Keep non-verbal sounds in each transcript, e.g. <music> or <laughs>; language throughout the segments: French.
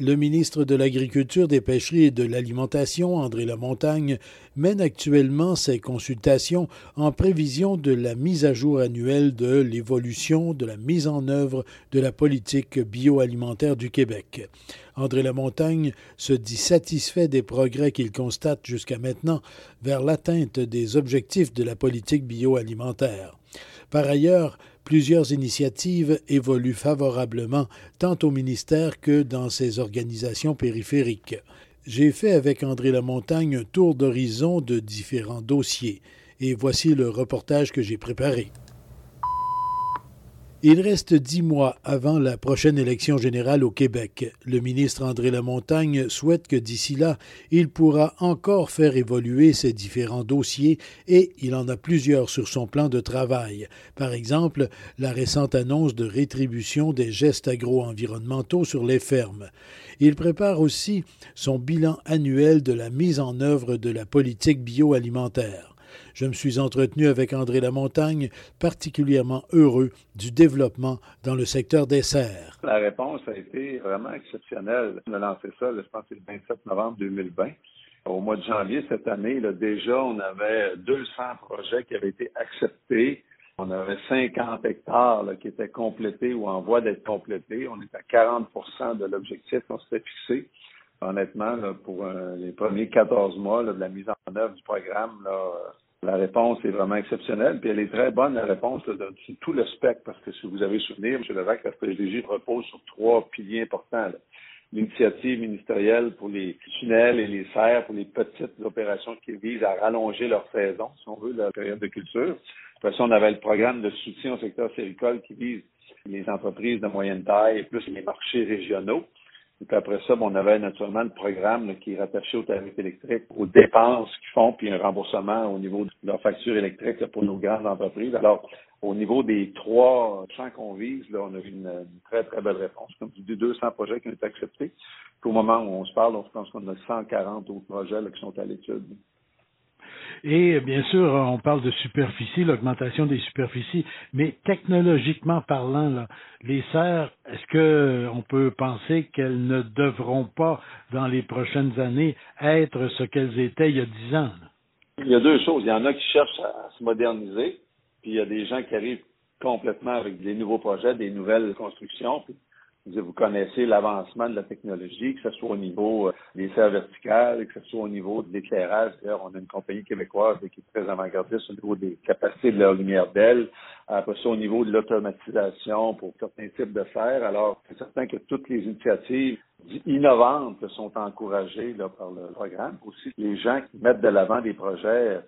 Le ministre de l'Agriculture, des Pêcheries et de l'Alimentation, André Lamontagne, mène actuellement ses consultations en prévision de la mise à jour annuelle de l'évolution de la mise en œuvre de la politique bioalimentaire du Québec. André Lamontagne se dit satisfait des progrès qu'il constate jusqu'à maintenant vers l'atteinte des objectifs de la politique bioalimentaire. Par ailleurs, plusieurs initiatives évoluent favorablement tant au ministère que dans ses organisations périphériques. J'ai fait avec André Lamontagne un tour d'horizon de différents dossiers, et voici le reportage que j'ai préparé. Il reste dix mois avant la prochaine élection générale au Québec. Le ministre André Lamontagne souhaite que d'ici là, il pourra encore faire évoluer ses différents dossiers et il en a plusieurs sur son plan de travail. Par exemple, la récente annonce de rétribution des gestes agro-environnementaux sur les fermes. Il prépare aussi son bilan annuel de la mise en œuvre de la politique bioalimentaire. Je me suis entretenu avec André Lamontagne, particulièrement heureux du développement dans le secteur des serres. La réponse a été vraiment exceptionnelle. On a lancé ça, je pense le 27 novembre 2020. Au mois de janvier cette année, déjà, on avait 200 projets qui avaient été acceptés. On avait 50 hectares qui étaient complétés ou en voie d'être complétés. On est à 40% de l'objectif qu'on s'était fixé. Honnêtement, pour les premiers 14 mois de la mise en œuvre du programme, la réponse est vraiment exceptionnelle, puis elle est très bonne, la réponse, de, tout le spectre, parce que si vous avez souvenir, M. Levac, la stratégie repose sur trois piliers importants. L'initiative ministérielle pour les tunnels et les serres, pour les petites opérations qui visent à rallonger leur saison, si on veut, la période de culture. Après ça, on avait le programme de soutien au secteur séricole qui vise les entreprises de moyenne taille, plus les marchés régionaux. Et puis après ça, on avait naturellement le programme qui est rattaché au tarif électrique, aux dépenses qu'ils font, puis un remboursement au niveau de leur facture électrique pour nos grandes entreprises. Alors, au niveau des trois champs qu'on vise, là, on a eu une, très, très belle réponse. Comme tu dis, 200 projets qui ont été acceptés. Puis au moment où on se parle, on pense qu'on a 140 autres projets qui sont à l'étude. Et bien sûr, on parle de superficie, l'augmentation des superficies, mais technologiquement parlant, les serres, est-ce qu'on peut penser qu'elles ne devront pas, dans les prochaines années, être ce qu'elles étaient il y a dix ans? Il y a deux choses. Il y en a qui cherchent à se moderniser, puis il y a des gens qui arrivent complètement avec des nouveaux projets, des nouvelles constructions. Vous connaissez l'avancement de la technologie, que ce soit au niveau euh, des serres verticales, que ce soit au niveau de l'éclairage. D'ailleurs, on a une compagnie québécoise qui est très avant-gardiste au niveau des capacités de leur lumière d'aile. Après ça, au niveau de l'automatisation pour certains types de serres. Alors, c'est certain que toutes les initiatives innovantes sont encouragées par le programme. Aussi, les gens qui mettent de l'avant des projets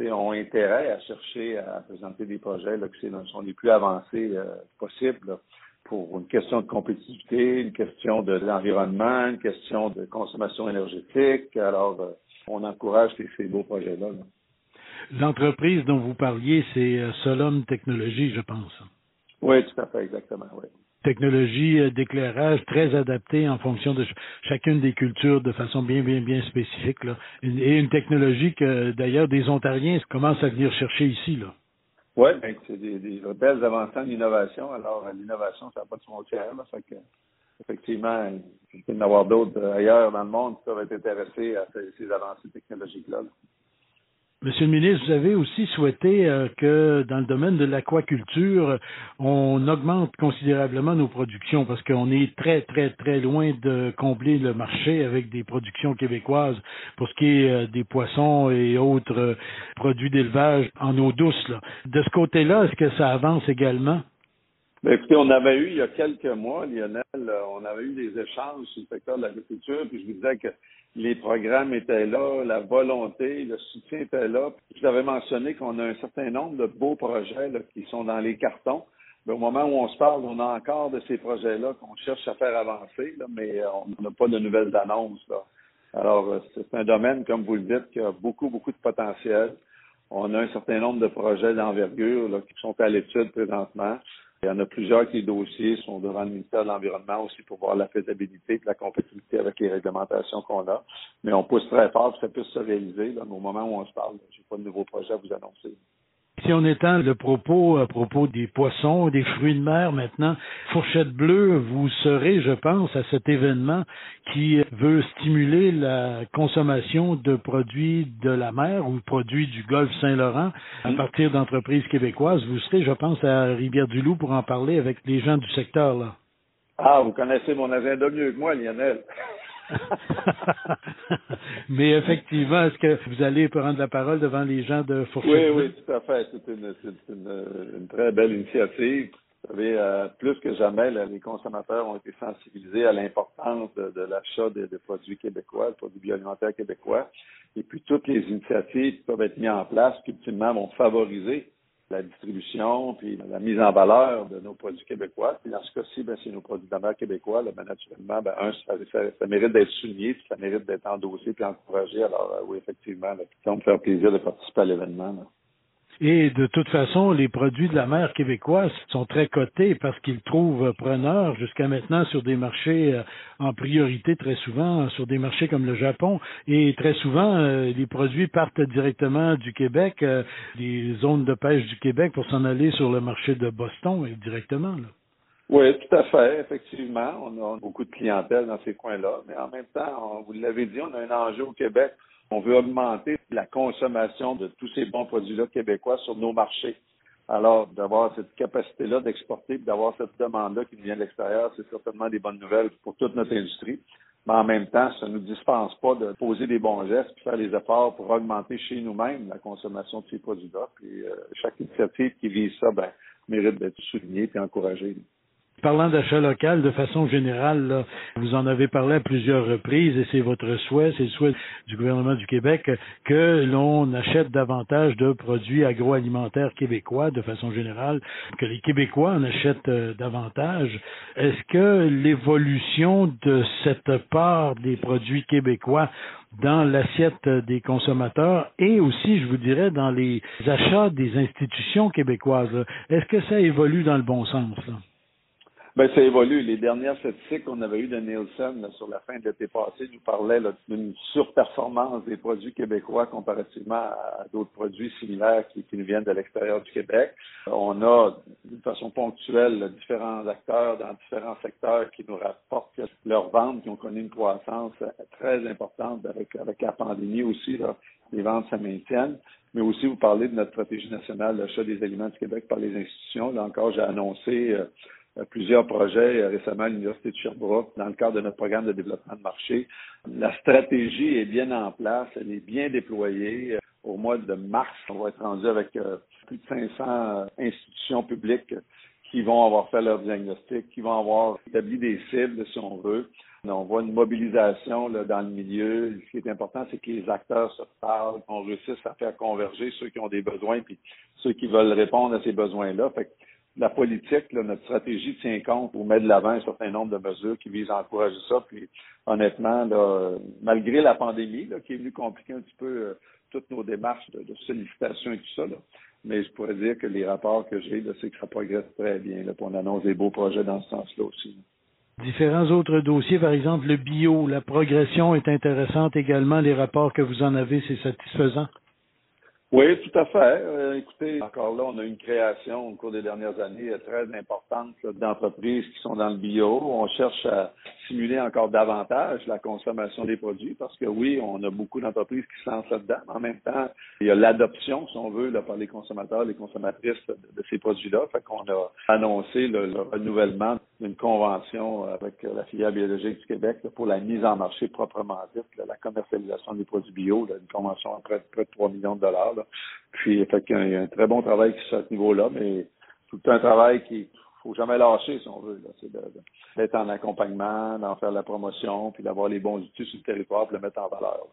ont intérêt à chercher à présenter des projets là, qui sont les plus avancés euh, possibles pour une question de compétitivité, une question de l'environnement, une question de consommation énergétique. Alors, euh, on encourage ces, beaux projets-là. L'entreprise dont vous parliez, c'est euh, Solom Technologies, je pense. Oui, tout à fait, exactement, oui. Technologie euh, d'éclairage très adaptée en fonction de chacune des cultures de façon bien, bien, bien spécifique. Là. Et une technologie que, d'ailleurs, des Ontariens commencent à venir chercher ici. Là. Oui, ben, c'est des, des, belles avancées en innovation. Alors, l'innovation, ça n'a pas de frontières. Là, fait que, effectivement, il peut y en avoir d'autres ailleurs dans le monde qui peuvent être intéressés à ces, avancées technologiques-là. là Monsieur le ministre, vous avez aussi souhaité euh, que dans le domaine de l'aquaculture, on augmente considérablement nos productions parce qu'on est très, très, très loin de combler le marché avec des productions québécoises pour ce qui est euh, des poissons et autres euh, produits d'élevage en eau douce. De ce côté-là, est-ce que ça avance également? Ben, écoutez, on avait eu il y a quelques mois, Lionel, on avait eu des échanges sur le secteur de l'agriculture, puis je vous disais que les programmes étaient là, la volonté, le soutien était là. Je vous avais mentionné qu'on a un certain nombre de beaux projets qui sont dans les cartons. Mais au moment où on se parle, on a encore de ces projets-là qu'on cherche à faire avancer, mais on n'a pas de nouvelles annonces. Alors, euh, c'est un domaine, comme vous le dites, qui a beaucoup, beaucoup de potentiel. On a un certain nombre de projets d'envergure qui sont à l'étude présentement. Il y en a plusieurs qui les dossiers sont devant le ministère de l'Environnement aussi pour voir la faisabilité et la compatibilité avec les réglementations qu'on a. Mais on pousse très fort pour que ça puisse se réaliser. Là, au moment où on se parle, je n'ai pas de nouveaux projets à vous annoncer. Si on étend le propos à propos des poissons, des fruits de mer maintenant, Fourchette Bleue, vous serez, je pense, à cet événement qui veut stimuler la consommation de produits de la mer ou produits du golfe Saint-Laurent à mm. partir d'entreprises québécoises. Vous serez, je pense, à Rivière-du-Loup pour en parler avec les gens du secteur. là. Ah, vous connaissez mon agenda mieux que moi, Lionel. <laughs> <laughs> Mais effectivement, est-ce que vous allez prendre la parole devant les gens de Fourchette? Oui, oui, tout à fait. C'est une, une, très belle initiative. Vous savez, euh, plus que jamais, les consommateurs ont été sensibilisés à l'importance de, l'achat de, produits québécois, de produits bioalimentaires québécois. Et puis, toutes les initiatives qui peuvent être mises en place, qui ultimement vont favoriser la distribution, puis la mise en valeur de nos produits québécois. Puis dans ce cas-ci, ben, c'est nos produits de mer québécois. Ben, naturellement, ben, un, ça, mérite d'être souligné, ça mérite d'être endossé puis encouragé. Alors euh, oui, effectivement, là, ça me faire plaisir de participer à l'événement. Et de toute façon, les produits de la mer québécoise sont très cotés parce qu'ils trouvent preneurs jusqu'à maintenant sur des marchés euh, en priorité très souvent, sur des marchés comme le Japon. Et très souvent, euh, les produits partent directement du Québec, euh, des zones de pêche du Québec pour s'en aller sur le marché de Boston directement. Là. Oui, tout à fait, effectivement. On a beaucoup de clientèle dans ces coins-là, mais en même temps, vous l'avez dit, on a un enjeu au Québec on veut augmenter la consommation de tous ces bons produits-là québécois sur nos marchés. Alors, d'avoir cette capacité-là d'exporter, d'avoir cette demande-là qui vient de l'extérieur, c'est certainement des bonnes nouvelles pour toute notre industrie. Mais en même temps, ça ne nous dispense pas de poser des bons gestes et faire des efforts pour augmenter chez nous-mêmes la consommation de ces produits-là. Puis euh, chaque initiative qui vise ça, ben, mérite d'être soulignée et encouragée. Parlant d'achat local, de façon générale, vous en avez parlé à plusieurs reprises et c'est votre souhait, c'est le souhait du gouvernement du Québec que l'on achète davantage de produits agroalimentaires québécois de façon générale, que les Québécois en achètent euh, davantage. Est-ce que l'évolution de cette part des produits québécois dans l'assiette des consommateurs et aussi, je vous dirais, dans les achats des institutions québécoises. Est-ce que ça évolue dans le bon sens? Là? Ben, ça évolue. Les dernières statistiques qu'on avait eues de Nielsen sur la fin de l'été passé nous parlaient d'une surperformance des produits québécois comparativement à d'autres produits similaires qui, nous viennent de l'extérieur du Québec. On a, d'une façon ponctuelle, différents acteurs dans différents secteurs qui nous rapportent leurs ventes qui ont connu une croissance très importante avec, avec la pandémie aussi. les ventes se maintiennent mais aussi vous parlez de notre stratégie nationale d'achat des aliments du Québec par les institutions. Là encore, j'ai annoncé euh, plusieurs projets euh, récemment à l'Université de Sherbrooke dans le cadre de notre programme de développement de marché. La stratégie est bien en place, elle est bien déployée. Euh, au mois de mars, on va être rendu avec plus de 500 institutions publiques qui vont avoir fait leur diagnostic, qui vont avoir établi des cibles, si on veut. On voit une mobilisation là, dans le milieu. Ce qui est important, c'est que les acteurs se parlent, qu'on réussisse à faire converger ceux qui ont des besoins puis ceux qui veulent répondre à ces besoins-là. La politique, notre stratégie tient compte ou met de l'avant un certain nombre de mesures qui visent à encourager ça. Puis honnêtement, malgré la pandémie qui est venue compliquer un petit peu euh, toutes nos démarches de, sollicitation et tout ça, mais je pourrais dire que les rapports que j'ai, c'est que ça progresse très bien. Là, on annonce des beaux projets dans ce sens-là aussi. Différents autres dossiers, par exemple le bio, la progression est intéressante également. Les rapports que vous en avez, c'est satisfaisant? Oui, tout à fait. Euh, écoutez, encore là, on a une création au cours des dernières années très importante d'entreprises qui sont dans le bio. On cherche à stimuler encore davantage la consommation des produits parce que oui, on a beaucoup d'entreprises qui se lancent là-dedans. En même temps, il y a l'adoption, si on veut, par les consommateurs, les consommatrices de, ces produits-là. Fait qu'on a annoncé le, renouvellement d'une convention avec la filière biologique du Québec pour la mise en marché proprement dite, la commercialisation des produits bio, une convention à près, près de 3 millions de dollars. Puis, fait qu'il y a un très bon travail qui se fait à ce niveau-là, mais tout un travail qui faut jamais lâcher, si on veut. C'est d'être en accompagnement, d'en faire la promotion, puis d'avoir les bons outils sur le territoire pour le mettre en valeur.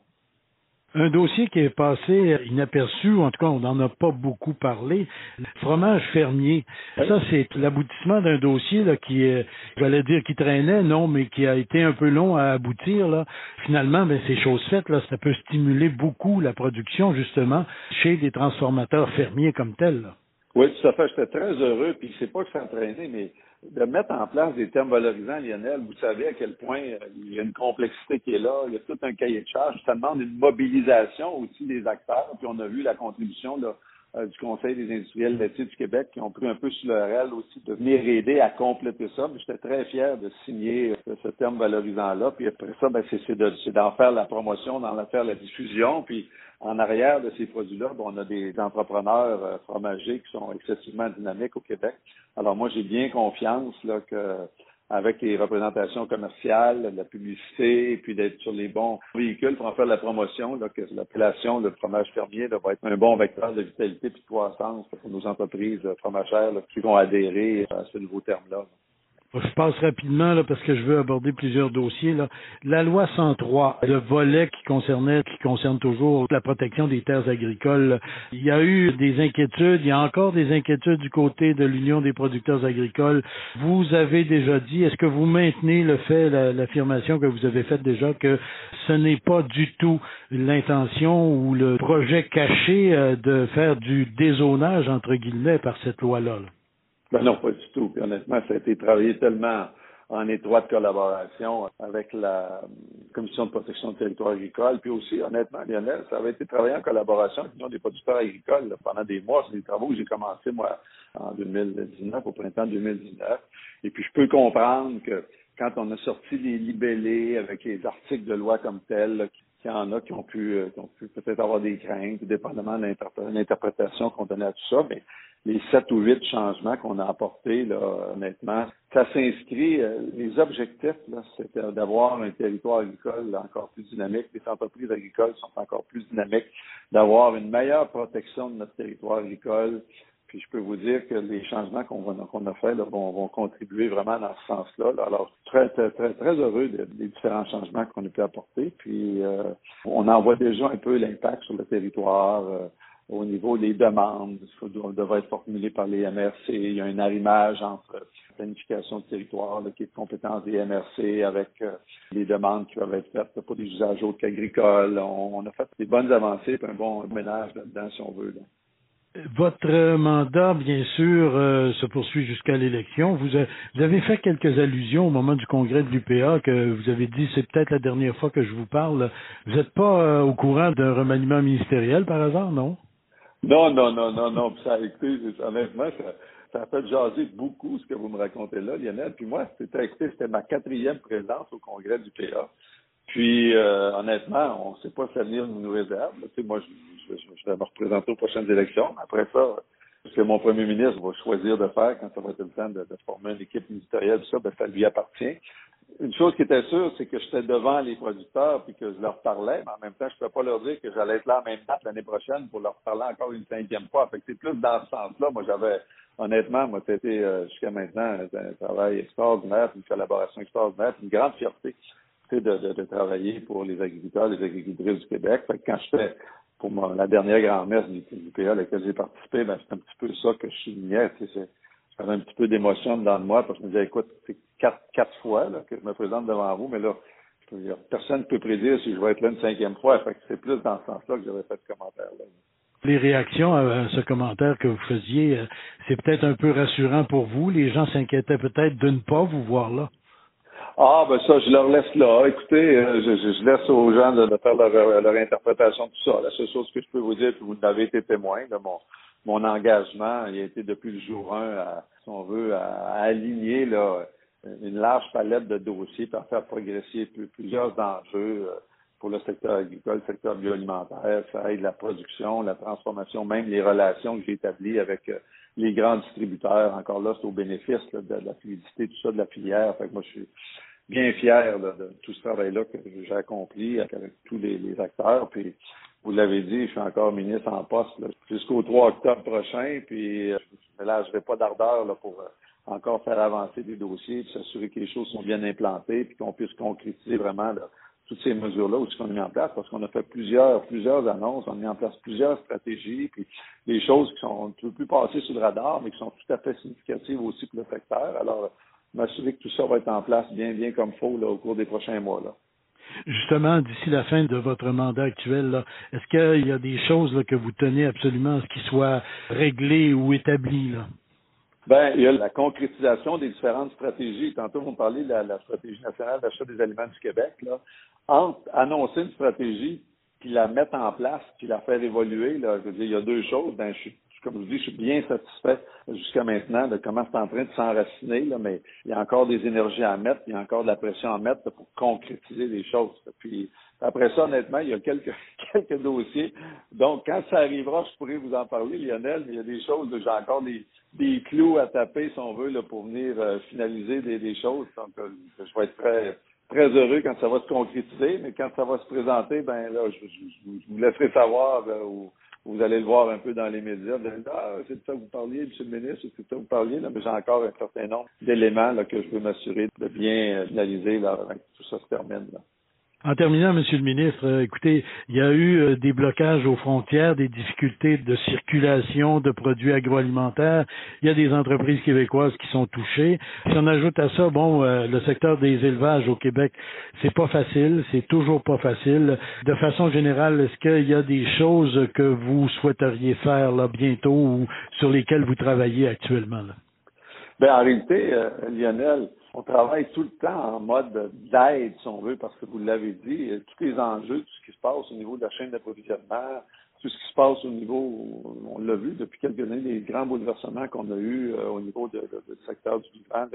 Un dossier qui est passé inaperçu, en tout cas on n'en a pas beaucoup parlé, le fromage fermier. Ça, c'est l'aboutissement d'un dossier là, qui est, j'allais dire qui traînait, non, mais qui a été un peu long à aboutir. Là. Finalement, ben, c'est chose faite, là, ça peut stimuler beaucoup la production, justement, chez des transformateurs fermiers comme tels. Oui, tout à fait. J'étais très heureux, puis c'est pas que ça entraîné, mais de mettre en place des termes valorisants, Lionel, vous savez à quel point euh, il y a une complexité qui est là, il y a tout un cahier de charges, ça demande une mobilisation aussi des acteurs, puis on a vu la contribution là, euh, du Conseil des industriels laitiers du Québec qui ont pris un peu sur leur aile aussi de venir aider à compléter ça. J'étais très fier de signer euh, ce terme valorisant-là. Puis après ça, ben, c'est d'en faire la promotion, d'en faire la diffusion. Puis en arrière de ces produits-là, on a des entrepreneurs euh, fromagers qui sont excessivement dynamiques au Québec. Alors moi, j'ai bien confiance là, que avec les représentations commerciales, la publicité, puis d'être sur les bons véhicules pour en faire la promotion, là, que l'appellation le fromage fermier là, va être un bon vecteur de vitalité et de croissance pour nos entreprises fromagères qui vont adhérer à ce nouveau terme-là. Je passe rapidement là, parce que je veux aborder plusieurs dossiers. Là. La loi 103, le volet qui concernait, qui concerne toujours la protection des terres agricoles, il y a eu des inquiétudes, il y a encore des inquiétudes du côté de l'Union des producteurs agricoles. Vous avez déjà dit, est-ce que vous maintenez le fait, l'affirmation que vous avez faite déjà, que ce n'est pas du tout l'intention ou le projet caché euh, de faire du dézonage, entre guillemets, par cette loi-là? là? Ben non, pas du tout. Puis honnêtement, ça a été travaillé tellement en étroite collaboration avec la Commission de protection du territoire agricole. Puis aussi, honnêtement, Lionel, ça avait été travaillé en collaboration avec des producteurs agricoles pendant des mois. C'est des travaux que j'ai commencé, moi, en 2019, au printemps 2019. Et puis, je peux comprendre que quand on a sorti les libellés avec les articles de loi comme tels, qu'il y en a qui ont pu, euh, pu peut-être avoir des craintes, dépendamment de l'interprétation qu'on donnait à tout ça, mais les sept ou huit changements qu'on a apportés, là, honnêtement, ça s'inscrit, euh, les objectifs, là, c'était d'avoir un territoire agricole encore plus dynamique, les entreprises agricoles sont encore plus dynamiques, d'avoir une meilleure protection de notre territoire agricole. Puis je peux vous dire que les changements qu'on qu'on a faits vont, vont, contribuer vraiment dans ce sens-là. Alors, très, très, très, très heureux des différents changements qu'on a pu apporter. Puis euh, on en voit déjà un peu l'impact sur le territoire. Euh, au niveau des demandes, ça devrait être formulé par les MRC. Il y a un arrimage entre planification de territoire qui est de compétence des MRC avec euh, les demandes qui peuvent être faites pour des usages autres qu'agricoles. On, a fait des bonnes avancées et un bon ménage là-dedans, si on veut. Votre mandat, bien sûr, euh, se poursuit jusqu'à l'élection. Vous, avez fait quelques allusions au moment du congrès de l'UPA que vous avez dit c'est peut-être la dernière fois que je vous parle. Vous n'êtes pas euh, au courant d'un remaniement ministériel par hasard, non? Non, non, non, non, non. Ça, écoutez, honnêtement, ça, a fait jaser beaucoup ce que vous me racontez là, Lionel. Puis moi, c'était, c'était ma quatrième présence au congrès du PA. Puis, euh, honnêtement, on ne sait pas si l'avenir nous réserve. Tu sais, moi, je, vais me représenter aux prochaines élections. Après ça, ce que mon premier ministre va choisir de faire quand ça va être le temps de, de former une équipe ministérielle, ça, ben, ça lui appartient une chose qui était sûre, c'est que j'étais devant les producteurs puis que je leur parlais, mais en même temps, je ne pouvais pas leur dire que j'allais être là en même date l'année prochaine pour leur parler encore une cinquième fois. Fait que c'est plus dans ce sens-là. Moi, j'avais, honnêtement, moi, c'était euh, jusqu'à maintenant un travail extraordinaire, une collaboration extraordinaire, une grande fierté de, de, de, travailler pour les agriculteurs, les agricultrices du Québec. Fait que quand je fais pour la dernière grand-messe du, du PA à laquelle j'ai participé, ben, c'est un petit peu ça que je soulignais. J'avais un petit peu d'émotion dans moi parce que je me disais, écoute, c'est quatre, quatre fois là, que je me présente devant vous, mais là, personne ne peut prédire si je vais être là une cinquième fois. Fait que c'est plus dans ce sens-là que j'avais fait ce commentaire-là. Les réactions à ce commentaire que vous faisiez, euh, c'est peut-être un peu rassurant pour vous. Les gens s'inquiétaient peut-être de ne pas vous voir là. Ah, ben ça, je leur laisse là. Écoutez, euh, je, je, laisse aux gens de, faire leur, leur, interprétation de tout ça. La seule chose que je peux vous dire, que vous n'avez été témoin de mon, mon engagement, il a été depuis le jour 1, à, si on veut, à, aligner là, une large palette de dossiers pour faire progresser plusieurs enjeux euh, pour le secteur agricole, le secteur bioalimentaire. Ça aide la production, la transformation, même les relations que j'ai établies avec euh, les grands distributeurs. Encore là, c'est au bénéfice de, la fluidité, tout ça, de la filière. Fait que moi, je suis bien fier de tout ce travail-là que j'ai accompli avec, tous les, acteurs. Vous l'avez dit, je suis encore ministre en poste jusqu'au 3 octobre prochain, puis euh, je ne lâcherai pas d'ardeur pour euh, encore faire avancer des dossiers, s'assurer que les choses sont bien implantées, puis qu'on puisse concrétiser vraiment toutes ces mesures-là aussi qu'on a mis en place parce qu'on a fait plusieurs, plusieurs annonces, on a mis en place plusieurs stratégies, puis des choses qui sont un peu plus passées sur le radar, mais qui sont tout à fait significatives aussi pour le secteur. Alors, m'assurer que tout ça va être en place bien, bien comme il faut là, au cours des prochains mois. Là. Justement, d'ici la fin de votre mandat actuel, est-ce qu'il y a des choses que vous tenez absolument à ce qu'ils soient réglées ou établies? Là? Ben, il y a la concrétisation des différentes stratégies. Tantôt, vous parlez de la, stratégie nationale d'achat des aliments du Québec. Entre annoncer une stratégie, puis la mettre en place, puis la faire évoluer, je veux dire, il y a deux choses. Ben, je suis comme je vous dis, je suis bien satisfait jusqu'à maintenant de comment c'est en train de s'enraciner, là, mais il y a encore des énergies à mettre, il y a encore de la pression à mettre pour concrétiser les choses. Puis après ça, honnêtement, il y a quelques, <laughs> quelques dossiers. Donc, quand ça arrivera, je pourrais vous en parler, Lionel, il y a des choses, j'ai encore des, des clous à taper, si on veut, là, pour venir euh, finaliser des, des choses. Donc, euh, je vais être très très heureux quand ça va se concrétiser, mais quand ça va se présenter, ben là, je, vous laisserai savoir euh, vous allez le voir un peu dans les médias, vous dire, ah, c'est de ça que vous parliez, M. le ministre, c'est de ça que vous parliez, là, mais j'ai encore un certain nombre d'éléments que je veux m'assurer de bien finaliser là, avant que tout ça se termine. Là. En terminant, Monsieur le ministre, euh, écoutez, il y a eu euh, des blocages aux frontières, des difficultés de circulation de produits agroalimentaires. Il y a des entreprises québécoises qui sont touchées. Si on ajoute à ça, bon, euh, le secteur des élevages au Québec, c'est pas facile, c'est toujours pas facile. De façon générale, est-ce qu'il y a des choses que vous souhaiteriez faire là bientôt ou sur lesquelles vous travaillez actuellement? Là? Ben, en réalité, Lionel, on travaille tout le temps en mode d'aide, si on veut, parce que vous l'avez dit, euh, tous les enjeux, tout ce qui se passe au niveau de la chaîne d'approvisionnement, tout ce qui se passe au niveau, on l'a vu depuis quelques années, les grands bouleversements qu'on a eus euh, au niveau du secteur du vivant,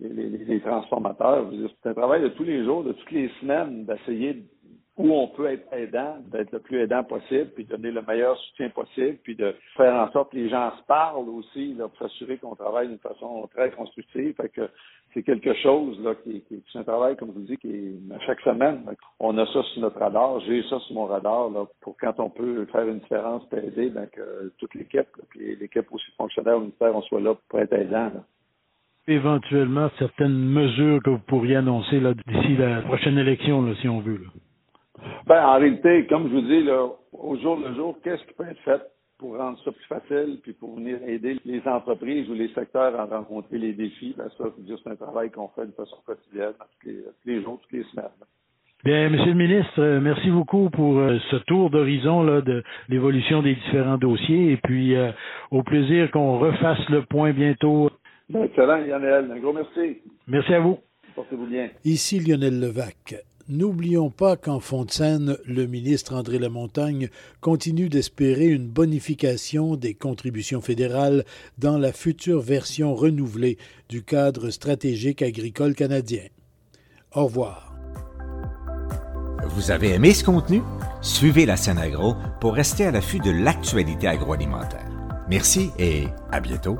les, les, les transformateurs. C'est un travail de tous les jours, de toutes les semaines, d'essayer où on peut être aidant, d'être le plus aidant possible, puis donner le meilleur soutien possible, puis de faire en sorte que les gens se parlent aussi, là, pour s'assurer qu'on travaille d'une façon très constructive. Fait que c'est quelque chose là qui, qui c'est un travail, comme je vous dis, qui est à chaque semaine. On a ça sur notre radar, j'ai ça sur mon radar là, pour quand on peut faire une différence, pour aider, ben, que toute l'équipe, puis l'équipe aussi fonctionnaire au ministère, on soit là pour être aidant. Éventuellement, certaines mesures que vous pourriez annoncer d'ici la prochaine élection, là, si on veut. Là. Ben, en réalité, comme je vous dis, là, au jour le jour, qu'est-ce qui peut être fait? Pour rendre ça plus facile, puis pour venir aider les entreprises ou les secteurs à rencontrer les défis? Ben, ça, c'est un travail qu'on fait de façon quotidienne, tous les, jours, toutes les semaines. Bien, Monsieur le ministre, euh, merci beaucoup pour euh, ce tour d'horizon là de l'évolution des différents dossiers et puis euh, au plaisir qu'on refasse le point bientôt. Ben, excellent, Lionel. Un gros merci. Merci à vous. Portez-vous bien. Ici Lionel Levac. N'oublions pas qu'en fond de le ministre André Lamontagne continue d'espérer une bonification des contributions fédérales dans la future version renouvelée du cadre stratégique agricole canadien. Au revoir. Vous avez aimé ce contenu? Suivez la scène agro pour rester à l'affût de l'actualité agroalimentaire. Merci et à bientôt.